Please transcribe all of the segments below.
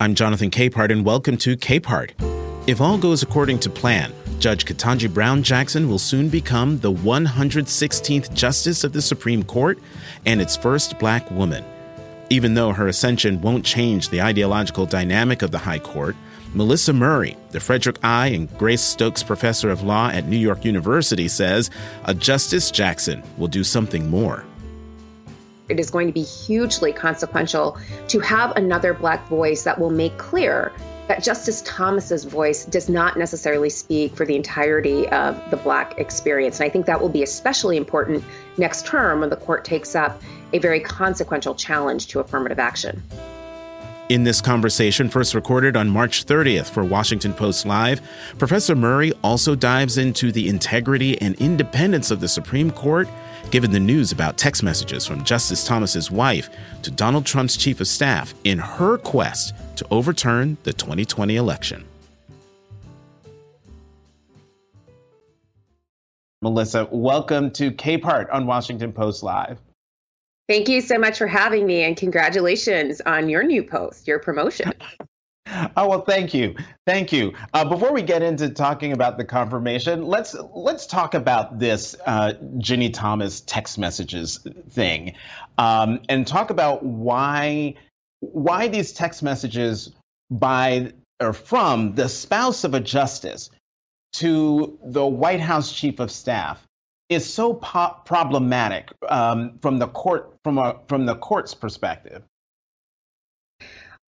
I'm Jonathan Capehart, and welcome to Capehart. If all goes according to plan, Judge Ketanji Brown Jackson will soon become the 116th Justice of the Supreme Court and its first black woman. Even though her ascension won't change the ideological dynamic of the High Court, Melissa Murray, the Frederick I. and Grace Stokes Professor of Law at New York University, says a Justice Jackson will do something more. It is going to be hugely consequential to have another Black voice that will make clear that Justice Thomas's voice does not necessarily speak for the entirety of the Black experience. And I think that will be especially important next term when the court takes up a very consequential challenge to affirmative action. In this conversation, first recorded on March 30th for Washington Post Live, Professor Murray also dives into the integrity and independence of the Supreme Court, given the news about text messages from Justice Thomas's wife to Donald Trump's chief of staff in her quest to overturn the 2020 election. Melissa, welcome to Capehart on Washington Post Live. Thank you so much for having me, and congratulations on your new post, your promotion. Oh well, thank you, thank you. Uh, before we get into talking about the confirmation, let's let's talk about this uh, Ginni Thomas text messages thing, um, and talk about why why these text messages by or from the spouse of a justice to the White House chief of staff is so po- problematic um, from the court from a from the court's perspective.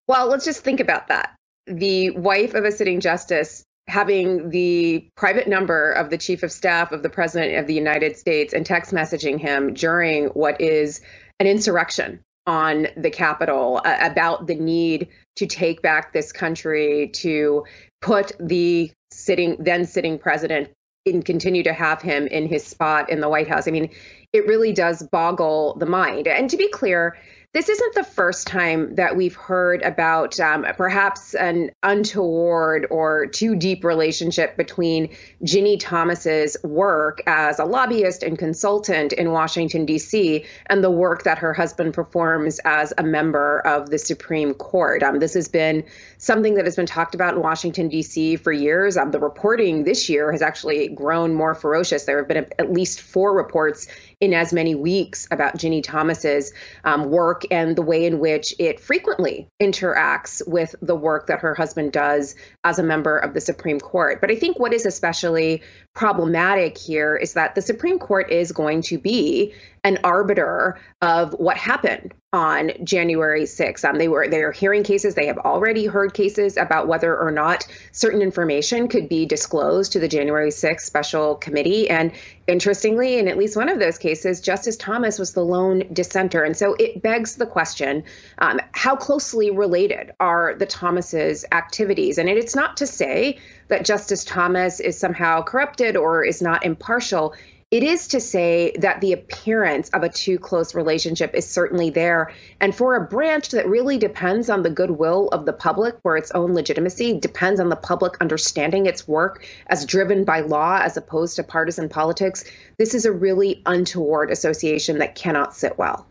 Well, let's just think about that. The wife of a sitting justice having the private number of the chief of staff of the president of the United States and text messaging him during what is an insurrection on the Capitol uh, about the need to take back this country, to put the sitting then sitting president and continue to have him in his spot in the White House. I mean, it really does boggle the mind. And to be clear, this isn't the first time that we've heard about um, perhaps an untoward or too deep relationship between Ginni Thomas's work as a lobbyist and consultant in Washington, D.C., and the work that her husband performs as a member of the Supreme Court. Um, this has been something that has been talked about in Washington, D.C. for years. Um, the reporting this year has actually grown more ferocious. There have been a, at least four reports in as many weeks about Ginni Thomas's um, work and the way in which it frequently interacts with the work that her husband does as a member of the Supreme Court. But I think what is especially problematic here is that the Supreme Court is going to be an arbiter of what happened on January 6th. Um, they were they are hearing cases. They have already heard cases about whether or not certain information could be disclosed to the January 6th special committee. And interestingly, in at least one of those cases, Justice Thomas was the lone dissenter. And so it begs the question: um, How closely related are the Thomases' activities? And it's not to say that Justice Thomas is somehow corrupted or is not impartial. It is to say that the appearance of a too close relationship is certainly there. And for a branch that really depends on the goodwill of the public for its own legitimacy, depends on the public understanding its work as driven by law as opposed to partisan politics, this is a really untoward association that cannot sit well.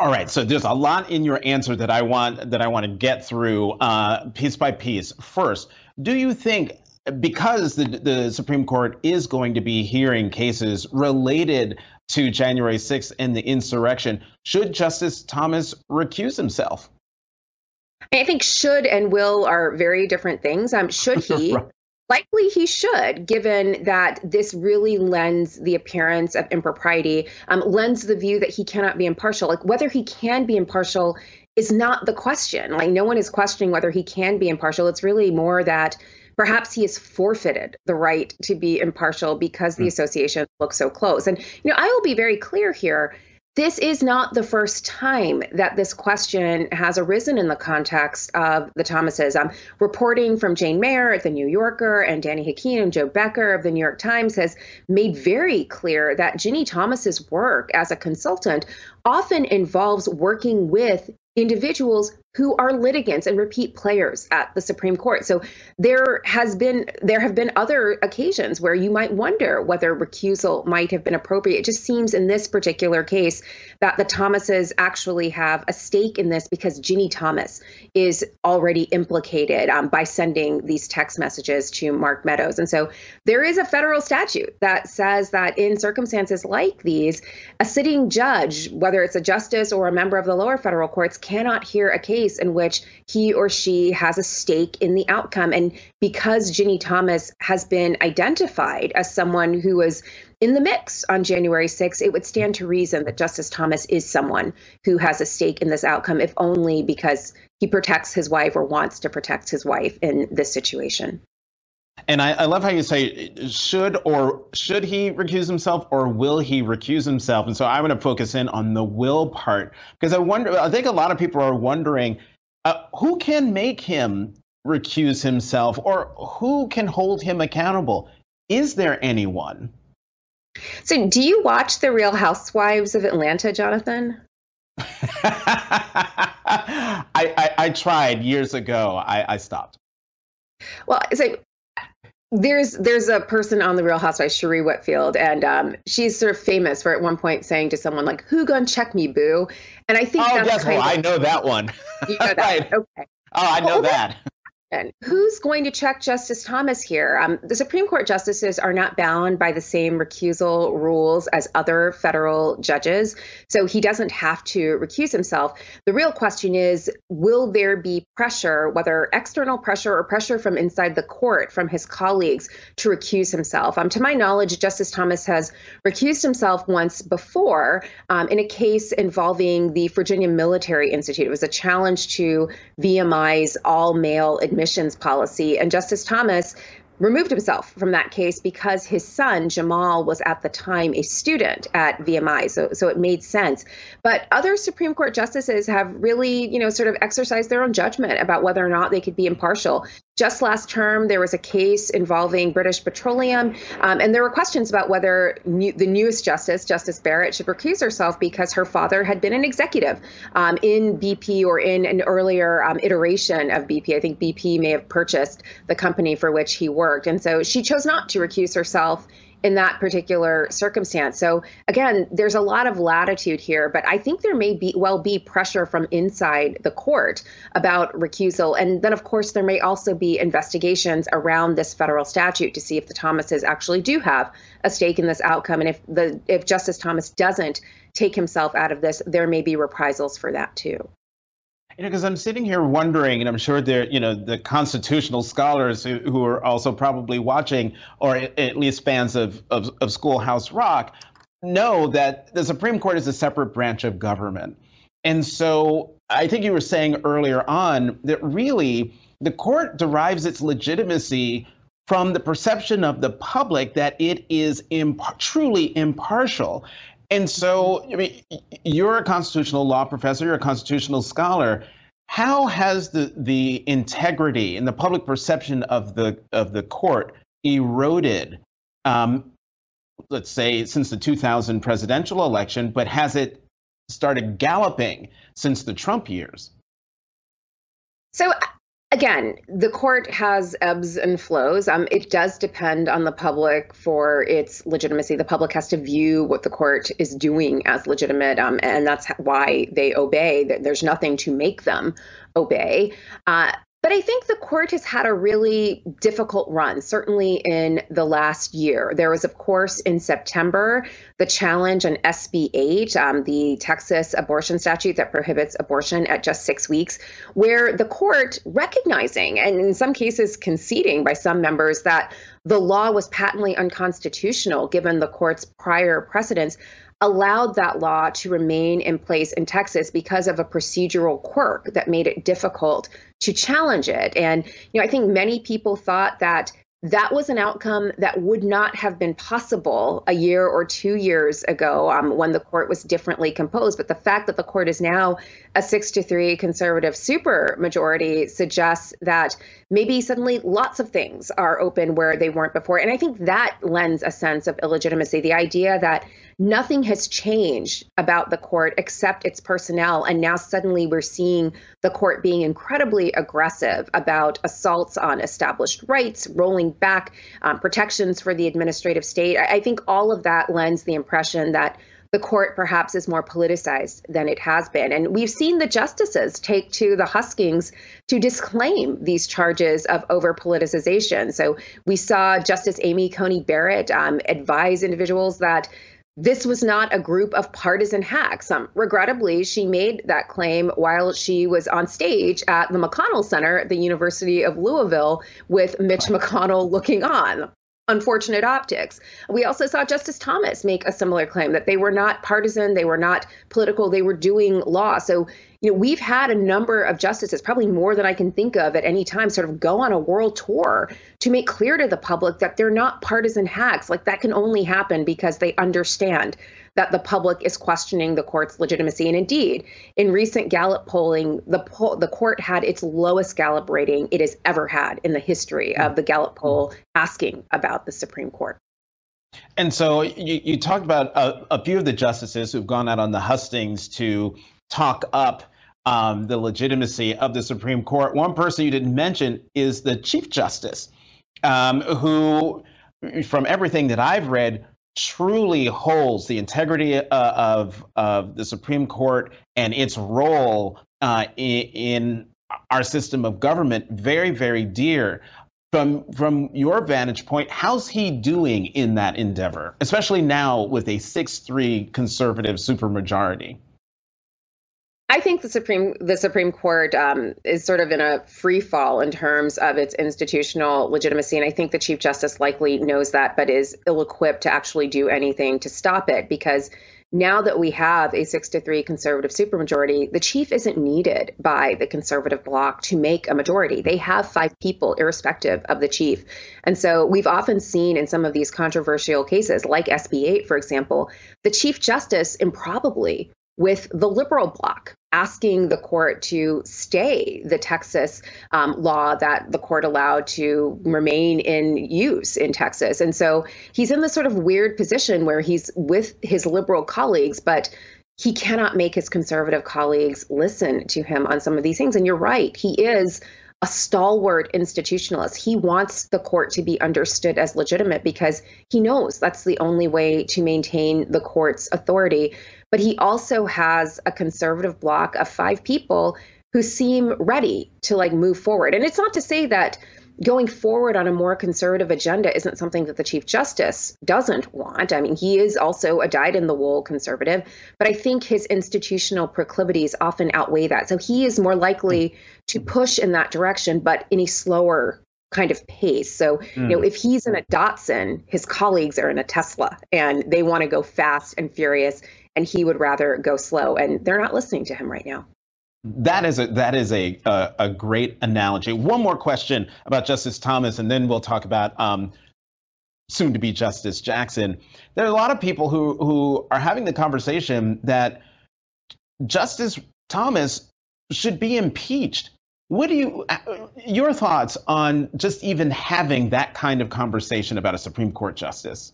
All right, so there's a lot in your answer that I want that I want to get through uh, piece by piece. First, do you think because the, the Supreme Court is going to be hearing cases related to January 6th and the insurrection, should Justice Thomas recuse himself? I think should and will are very different things. Um, should he? right. Likely he should, given that this really lends the appearance of impropriety, um, lends the view that he cannot be impartial. Like whether he can be impartial is not the question. Like no one is questioning whether he can be impartial. It's really more that perhaps he has forfeited the right to be impartial because the mm. association looks so close. And you know, I will be very clear here. This is not the first time that this question has arisen in the context of the Thomases. Um, reporting from Jane Mayer at the New Yorker and Danny Hakim and Jo Becker of the New York Times has made very clear that Ginni Thomas's work as a consultant often involves working with individuals who are litigants and repeat players at the Supreme Court. So there has been there have been other occasions where you might wonder whether recusal might have been appropriate. It just seems in this particular case that the Thomases actually have a stake in this because Ginni Thomas is already implicated um, by sending these text messages to Mark Meadows. And so there is a federal statute that says that in circumstances like these, a sitting judge, whether it's a justice or a member of the lower federal courts, cannot hear a case case in which he or she has a stake in the outcome. And because Ginni Thomas has been identified as someone who was in the mix on January 6th, it would stand to reason that Justice Thomas is someone who has a stake in this outcome, if only because he protects his wife or wants to protect his wife in this situation. And I, I, love how you say should or should he recuse himself or will he recuse himself? And so I'm going to focus in on the will part because I wonder. I think a lot of people are wondering uh, who can make him recuse himself or who can hold him accountable. Is there anyone? So, do you watch The Real Housewives of Atlanta, Jonathan? I, I, I, tried years ago. I, I stopped. Well, so there's there's a person on the Real Housewives, Sheree Whitfield, and um, she's sort of famous for at one point saying to someone like, "Who gonna check me, boo?" And I think oh, that's yes, well, of, I know that one. You know that. right. Okay. Oh, I know well, that. And who's going to check Justice Thomas here? Um, the Supreme Court justices are not bound by the same recusal rules as other federal judges, so he doesn't have to recuse himself. The real question is will there be pressure, whether external pressure or pressure from inside the court, from his colleagues, to recuse himself? Um, to my knowledge, Justice Thomas has recused himself once before um, in a case involving the Virginia Military Institute. It was a challenge to VMI's all male admission admissions policy. And Justice Thomas removed himself from that case because his son Jamal was at the time a student at VMI so so it made sense. But other Supreme Court justices have really you know sort of exercised their own judgment about whether or not they could be impartial just last term, there was a case involving British Petroleum, um, and there were questions about whether new, the newest justice, Justice Barrett, should recuse herself because her father had been an executive um, in BP or in an earlier um, iteration of BP. I think BP may have purchased the company for which he worked. And so she chose not to recuse herself in that particular circumstance. So again, there's a lot of latitude here, but I think there may be well be pressure from inside the court about recusal. And then of course there may also be investigations around this federal statute to see if the Thomases actually do have a stake in this outcome. And if the if Justice Thomas doesn't take himself out of this, there may be reprisals for that too. You know, because I'm sitting here wondering, and I'm sure there, you know, the constitutional scholars who, who are also probably watching, or at least fans of, of, of Schoolhouse Rock, know that the Supreme Court is a separate branch of government. And so I think you were saying earlier on that really the court derives its legitimacy from the perception of the public that it is imp- truly impartial. And so, I mean, you're a constitutional law professor, you're a constitutional scholar. How has the, the integrity and the public perception of the of the court eroded, um, let's say, since the 2000 presidential election, but has it started galloping since the Trump years? So again, the court has ebbs and flows. Um, it does depend on the public for its legitimacy. The public has to view what the court is doing as legitimate, um, and that's why they obey. There's nothing to make them obey. Uh, but I think the court has had a really difficult run, certainly in the last year. There was, of course, in September, the challenge on SB 8, um, the Texas abortion statute that prohibits abortion at just six weeks, where the court recognizing and in some cases conceding by some members that the law was patently unconstitutional given the court's prior precedents allowed that law to remain in place in Texas because of a procedural quirk that made it difficult to challenge it. And you know, I think many people thought that that was an outcome that would not have been possible a year or two years ago um, when the court was differently composed. But the fact that the court is now a six to three conservative super majority suggests that maybe suddenly lots of things are open where they weren't before. And I think that lends a sense of illegitimacy. The idea that nothing has changed about the court except its personnel. And now suddenly we're seeing the court being incredibly aggressive about assaults on established rights, rolling back um, protections for the administrative state. I, I think all of that lends the impression that the court perhaps is more politicized than it has been. And we've seen the justices take to the hustings to disclaim these charges of over politicization. So we saw Justice Amy Coney Barrett um, advise individuals that this was not a group of partisan hacks. Um, regrettably, she made that claim while she was on stage at the McConnell Center at the University of Louisville with Mitch McConnell looking on unfortunate optics. We also saw Justice Thomas make a similar claim that they were not partisan, they were not political, they were doing law. So, you know, we've had a number of justices, probably more than I can think of at any time, sort of go on a world tour to make clear to the public that they're not partisan hacks. Like that can only happen because they understand that the public is questioning the court's legitimacy. And indeed, in recent Gallup polling, the poll, the court had its lowest Gallup rating it has ever had in the history of the Gallup poll asking about the Supreme Court. And so you, you talked about a, a, few of the justices who've gone out on the hustings to talk up um, the legitimacy of the Supreme Court. One person you didn't mention is the Chief Justice, um, who, from everything that I've read, truly holds the integrity uh, of of the Supreme Court and its role uh, in, in, our system of government very very dear. From from your vantage point, how's he doing in that endeavor, especially now with a six three conservative supermajority? I think the Supreme the Supreme Court um, is sort of in a free fall in terms of its institutional legitimacy, and I think the Chief Justice likely knows that, but is ill-equipped to actually do anything to stop it because now that we have a six to three conservative supermajority, the chief isn't needed by the conservative bloc to make a majority. They have five people, irrespective of the chief. And so we've often seen in some of these controversial cases, like SB 8, for example, the chief justice improbably with the liberal bloc asking the court to stay the Texas um, law that the court allowed to remain in use in Texas. And so he's in this sort of weird position where he's with his liberal colleagues, but he cannot make his conservative colleagues listen to him on some of these things. And you're right, he is a stalwart institutionalist. He wants the court to be understood as legitimate because he knows that's the only way to maintain the court's authority but he also has a conservative bloc of five people who seem ready to like move forward. And it's not to say that going forward on a more conservative agenda isn't something that the Chief Justice doesn't want. I mean, he is also a dyed in the wool conservative, but I think his institutional proclivities often outweigh that. So he is more likely to push in that direction, but in a slower kind of pace. So, mm. you know, hmm. if he's in a Datsun, his colleagues are in a Tesla and they want to go fast and furious and he would rather go slow and they're not listening to him right now that is a that is a a, a great analogy. One more question about Justice Thomas, and then we'll talk about um, soon to be Justice Jackson. There are a lot of people who who are having the conversation that Justice Thomas should be impeached. What do you your thoughts on just even having that kind of conversation about a Supreme Court justice?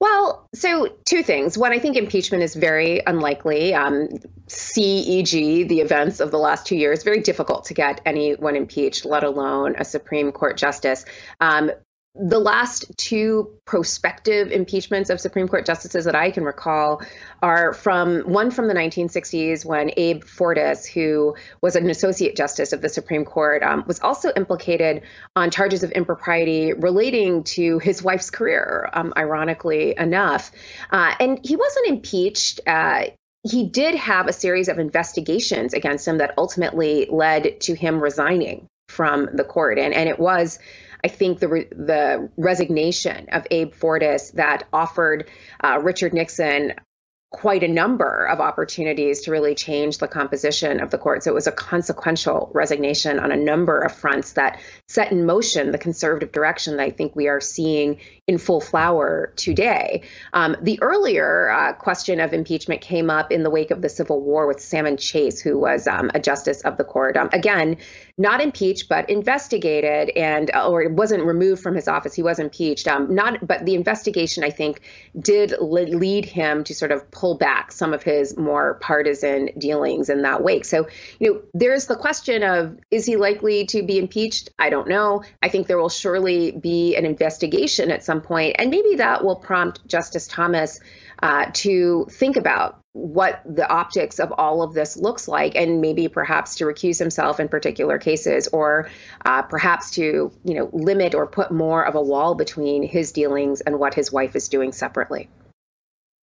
Well, so two things. One, I think impeachment is very unlikely. Um, CEG, the events of the last two years, very difficult to get anyone impeached, let alone a Supreme Court justice. Um, the last two prospective impeachments of Supreme Court justices that I can recall are from one from the 1960s when Abe Fortas, who was an associate justice of the Supreme Court, um, was also implicated on charges of impropriety relating to his wife's career, um, ironically enough. Uh, and he wasn't impeached. Uh, he did have a series of investigations against him that ultimately led to him resigning from the court. And, and it was I think the re- the resignation of Abe Fortas that offered uh, Richard Nixon quite a number of opportunities to really change the composition of the court. So it was a consequential resignation on a number of fronts that set in motion the conservative direction that I think we are seeing in full flower today. Um, the earlier uh, question of impeachment came up in the wake of the Civil War with Salmon Chase, who was um, a justice of the court. Um, again, not impeached, but investigated, and uh, or it wasn't removed from his office. He was impeached. Um, not, but the investigation, I think, did lead him to sort of pull back some of his more partisan dealings in that wake. So, you know, there's the question of is he likely to be impeached? I don't know. I think there will surely be an investigation at some point, and maybe that will prompt Justice Thomas uh, to think about what the optics of all of this looks like and maybe perhaps to recuse himself in particular cases or uh, perhaps to you know limit or put more of a wall between his dealings and what his wife is doing separately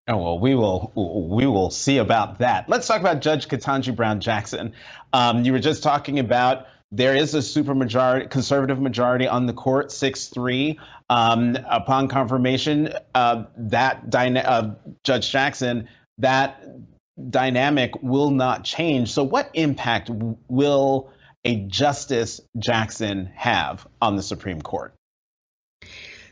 Oh, well, we will we will see about that. Let's talk about Judge Ketanji Brown Jackson. Um, you were just talking about there is a super majority, conservative majority on the court, six three. Um, upon confirmation, uh, that dyna- uh, Judge Jackson, that dynamic will not change. So, what impact will a Justice Jackson have on the Supreme Court?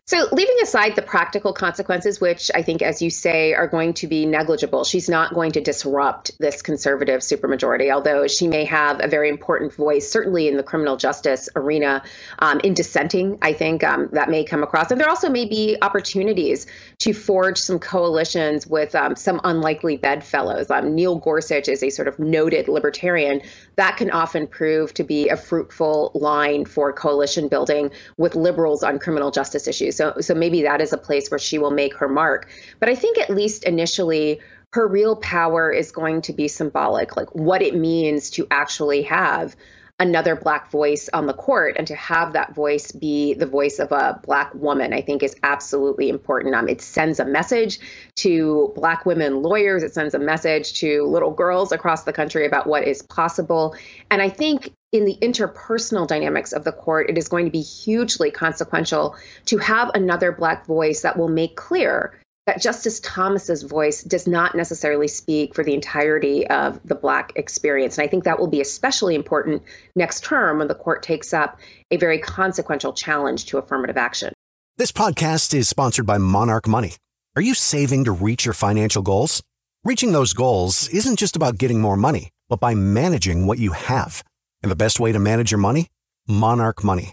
So, leaving aside the practical consequences, which I think, as you say, are going to be negligible, she's not going to disrupt this conservative supermajority, although she may have a very important voice, certainly in the criminal justice arena, um, in dissenting. I think um, that may come across. And there also may be opportunities to forge some coalitions with um, some unlikely bedfellows. Um, Neil Gorsuch is a sort of noted libertarian. That can often prove to be a fruitful line for coalition building with liberals on criminal justice issues. So so maybe that is a place where she will make her mark. But I think at least initially her real power is going to be symbolic, like what it means to actually have another black voice on the court and to have that voice be the voice of a black woman i think is absolutely important. Um, it sends a message to black women lawyers. It sends a message to little girls across the country about what is possible. And i think in the interpersonal dynamics of the court, it is going to be hugely consequential to have another Black voice that will make clear that Justice Thomas's voice does not necessarily speak for the entirety of the Black experience. And I think that will be especially important next term when the court takes up a very consequential challenge to affirmative action. This podcast is sponsored by Monarch Money. Are you saving to reach your financial goals? Reaching those goals isn't just about getting more money, but by managing what you have. And the best way to manage your money? Monarch Money.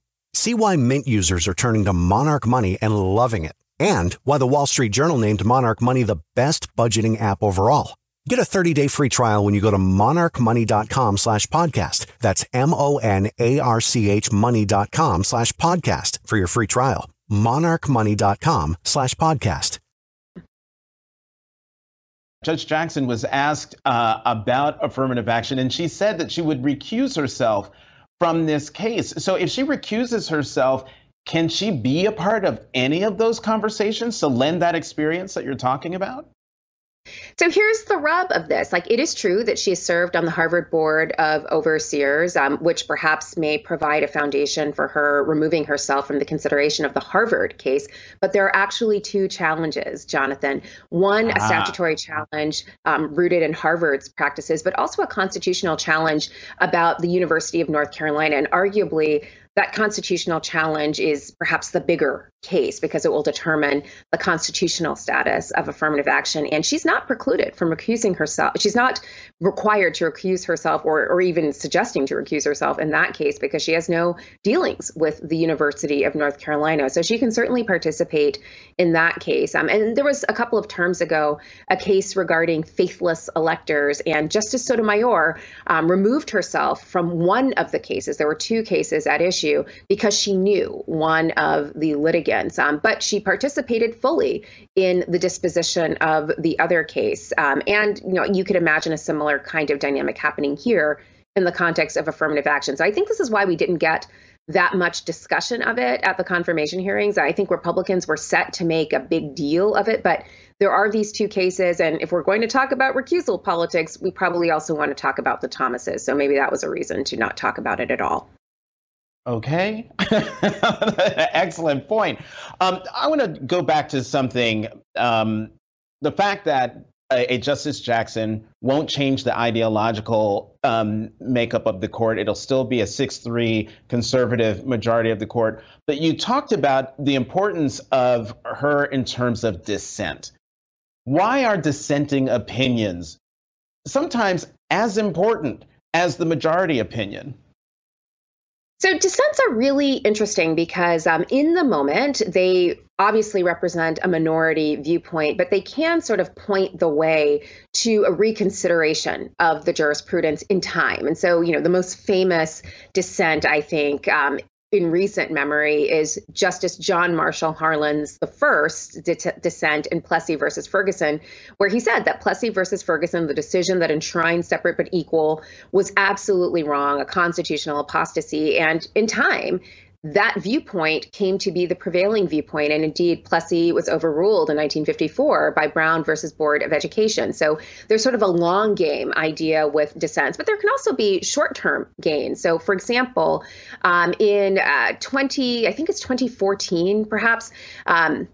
See why Mint users are turning to Monarch Money and loving it, and why the Wall Street Journal named Monarch Money the best budgeting app overall. Get a 30-day free trial when you go to monarchmoney.com slash podcast. That's M-O-N-A-R-C-H money.com slash podcast for your free trial. monarchmoney.com slash podcast. Judge Jackson was asked uh, about affirmative action, and she said that she would recuse herself from this case. So if she recuses herself, can she be a part of any of those conversations to lend that experience that you're talking about? So here's the rub of this. Like, it is true that she has served on the Harvard Board of Overseers, um, which perhaps may provide a foundation for her removing herself from the consideration of the Harvard case. But there are actually two challenges, Jonathan. One, ah. a statutory challenge um, rooted in Harvard's practices, but also a constitutional challenge about the University of North Carolina. And arguably, that constitutional challenge is perhaps the bigger case because it will determine the constitutional status of affirmative action. And she's not precluded from recusing herself. She's not required to recuse herself or, or even suggesting to recuse herself in that case because she has no dealings with the University of North Carolina. So she can certainly participate in that case. Um, and there was a couple of terms ago a case regarding faithless electors, and Justice Sotomayor um, removed herself from one of the cases. There were two cases at issue because she knew one of the litigants um, but she participated fully in the disposition of the other case. Um, and you know, you could imagine a similar kind of dynamic happening here in the context of affirmative action. So I think this is why we didn't get that much discussion of it at the confirmation hearings. I think Republicans were set to make a big deal of it, but there are these two cases. And if we're going to talk about recusal politics, we probably also want to talk about the Thomases. So maybe that was a reason to not talk about it at all. Okay. Excellent point. Um, I want to go back to something. Um, the fact that a, a, Justice Jackson won't change the ideological um, makeup of the court. It'll still be a 6 3 conservative majority of the court. But you talked about the importance of her in terms of dissent. Why are dissenting opinions sometimes as important as the majority opinion? So dissents are really interesting because um, in the moment, they obviously represent a minority viewpoint, but they can sort of point the way to a reconsideration of the jurisprudence in time. And so, you know, the most famous dissent, I think, um, in recent memory is Justice John Marshall Harlan's the first dissent in Plessy versus Ferguson, where he said that Plessy versus Ferguson, the decision that enshrined separate but equal, was absolutely wrong, a constitutional apostasy. And in time, that viewpoint came to be the prevailing viewpoint. And indeed, Plessy was overruled in 1954 by Brown versus Board of Education. So there's sort of a long game idea with dissents, but there can also be short term gains. So, for example, um, in uh, 20, I think it's 2014, perhaps, um,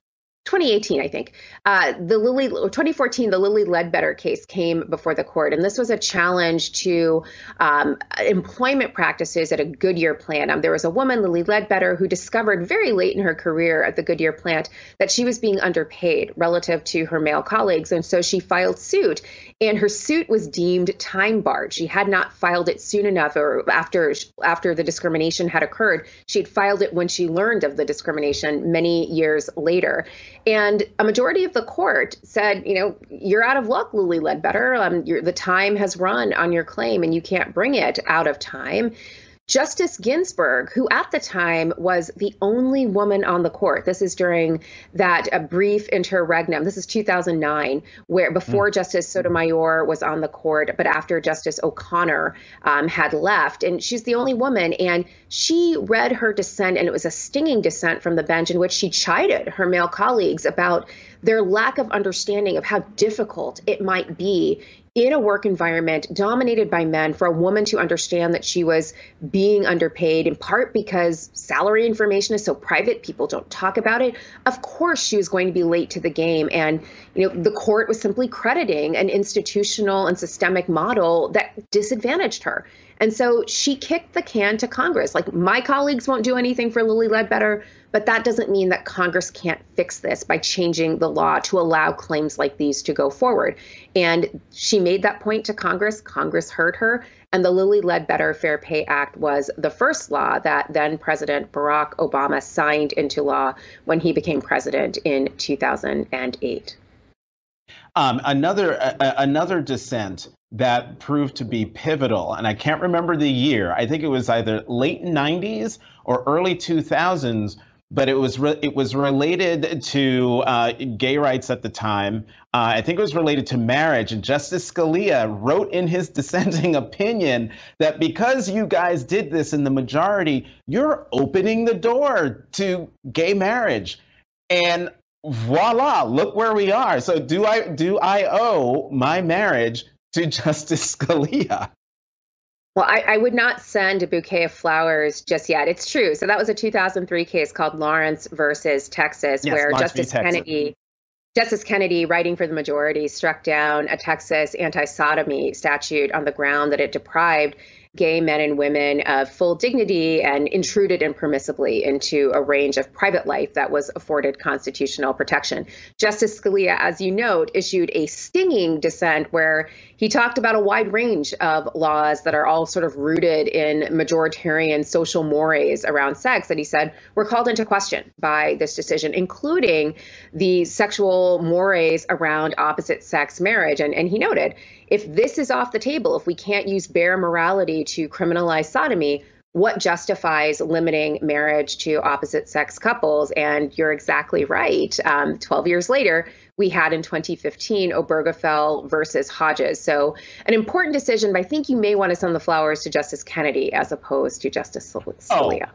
2018, I think, uh, the Lilly 2014, the Lilly Ledbetter case came before the court, and this was a challenge to um, employment practices at a Goodyear plant. Um, there was a woman, Lilly Ledbetter, who discovered very late in her career at the Goodyear plant that she was being underpaid relative to her male colleagues, and so she filed suit. And her suit was deemed time barred. She had not filed it soon enough, or after after the discrimination had occurred. She had filed it when she learned of the discrimination many years later. And a majority of the court said, you know, you're out of luck, Lilly Ledbetter. Um, the time has run on your claim and you can't bring it out of time. Justice Ginsburg, who at the time was the only woman on the court, this is during that a brief interregnum. This is 2009, where before mm. Justice Sotomayor was on the court, but after Justice O'Connor um, had left, and she's the only woman. And she read her dissent, and it was a stinging dissent from the bench in which she chided her male colleagues about their lack of understanding of how difficult it might be in a work environment dominated by men for a woman to understand that she was being underpaid in part because salary information is so private people don't talk about it. Of course she was going to be late to the game. And you know the court was simply crediting an institutional and systemic model that disadvantaged her and so she kicked the can to Congress. Like, my colleagues won't do anything for Lilly Ledbetter, but that doesn't mean that Congress can't fix this by changing the law to allow claims like these to go forward. And she made that point to Congress. Congress heard her. And the Lilly Ledbetter Fair Pay Act was the first law that then President Barack Obama signed into law when he became president in 2008. Um, another uh, another dissent that proved to be pivotal, and I can't remember the year. I think it was either late 90s or early 2000s, but it was re- it was related to uh, gay rights at the time. Uh, I think it was related to marriage, and Justice Scalia wrote in his dissenting opinion that because you guys did this in the majority, you're opening the door to gay marriage. And voila, look where we are. So do I do I owe my marriage to Justice Scalia? Well, I, I, would not send a bouquet of flowers just yet. It's true. So that was a 2003 case called Lawrence versus Texas, yes, where Lawrence Justice Kennedy, Justice Kennedy, writing for the majority, struck down a Texas anti-sodomy statute on the ground that it deprived gay men and women of full dignity and intruded impermissibly into a range of private life that was afforded constitutional protection. Justice Scalia, as you note, issued a stinging dissent where he talked about a wide range of laws that are all sort of rooted in majoritarian social mores around sex that he said were called into question by this decision, including the sexual mores around opposite sex marriage. And, and he noted if this is off the table, if we can't use bare morality to criminalize sodomy, what justifies limiting marriage to opposite sex couples. And you're exactly right. Um, 12 years later, we had in 2015 Obergefell versus Hodges. So, an important decision, but I think you may want to send the flowers to Justice Kennedy as opposed to Justice Scalia.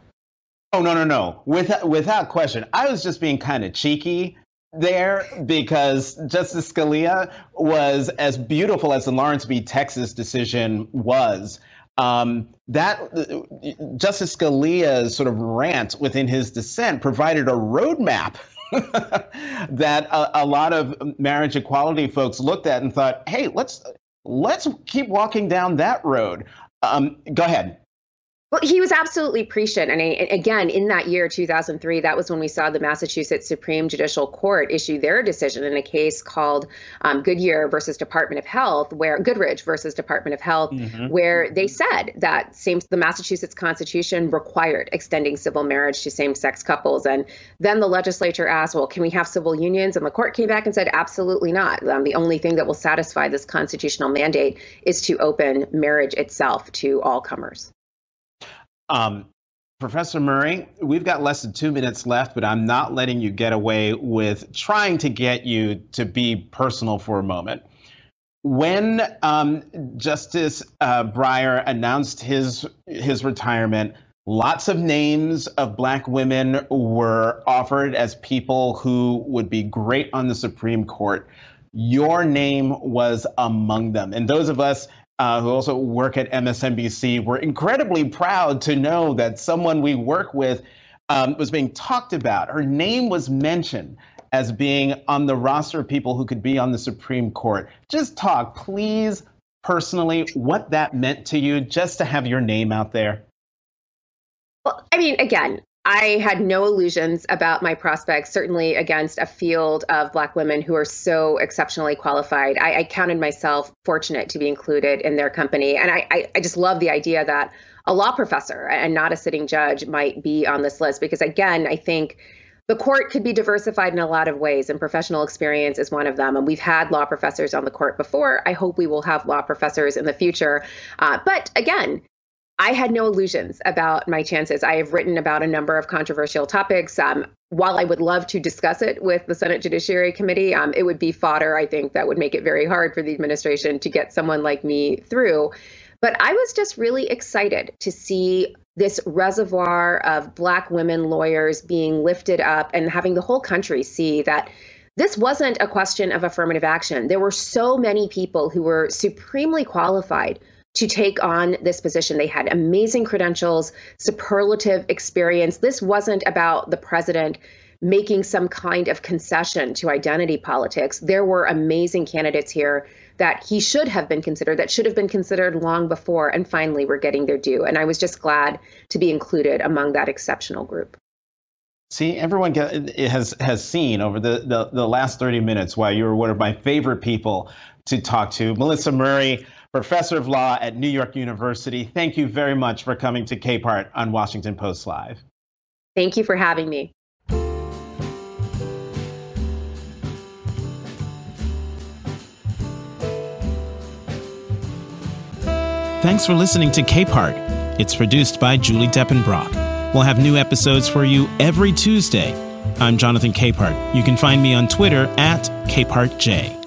Oh, oh no, no, no. Without, without question. I was just being kind of cheeky there because Justice Scalia was as beautiful as the Lawrence v. Texas decision was. Um, that Justice Scalia's sort of rant within his dissent provided a roadmap that a, a, lot of marriage equality folks looked at and thought, "Hey, let's let's keep walking down that road." Um, go ahead. Well, he was absolutely prescient. And again, in that year, 2003, that was when we saw the Massachusetts Supreme Judicial Court issue their decision in a case called um, Goodyear versus Department of Health, where Goodridge versus Department of Health, mm-hmm. where they said that same the Massachusetts Constitution required extending civil marriage to same-sex couples. And then the legislature asked, well, can we have civil unions? And the court came back and said, absolutely not. Um, the only thing that will satisfy this constitutional mandate is to open marriage itself to all comers. Um, Professor Murray, we've got less than two minutes left, but I'm not letting you get away with trying to get you to be personal for a moment. When um, Justice uh, Breyer announced his his retirement, lots of names of black women were offered as people who would be great on the Supreme Court. Your name was among them, and those of us uh, who also work at MSNBC, we're incredibly proud to know that someone we work with um, was being talked about. Her name was mentioned as being on the roster of people who could be on the Supreme Court. Just talk, please, personally, what that meant to you just to have your name out there. Well, I mean, again, I had no illusions about my prospects, certainly against a field of Black women who are so exceptionally qualified. I, I counted myself fortunate to be included in their company. And I, I, I just love the idea that a law professor and not a sitting judge might be on this list because, again, I think the court could be diversified in a lot of ways, and professional experience is one of them. And we've had law professors on the court before. I hope we will have law professors in the future. Uh, but again, I had no illusions about my chances. I have written about a number of controversial topics. Um, while I would love to discuss it with the Senate Judiciary Committee, um, it would be fodder, I think, that would make it very hard for the administration to get someone like me through. But I was just really excited to see this reservoir of Black women lawyers being lifted up and having the whole country see that this wasn't a question of affirmative action. There were so many people who were supremely qualified to take on this position. They had amazing credentials, superlative experience. This wasn't about the president making some kind of concession to identity politics. There were amazing candidates here that he should have been considered, that should have been considered long before, and finally we're getting their due. And I was just glad to be included among that exceptional group. See, everyone has has seen over the, the, the last 30 minutes why you were one of my favorite people to talk to. Melissa Murray, professor of law at New York University. Thank you very much for coming to Capehart on Washington Post Live. Thank you for having me. Thanks for listening to Capehart. It's produced by Julie Depenbrock. We'll have new episodes for you every Tuesday. I'm Jonathan Capehart. You can find me on Twitter at CapehartJ.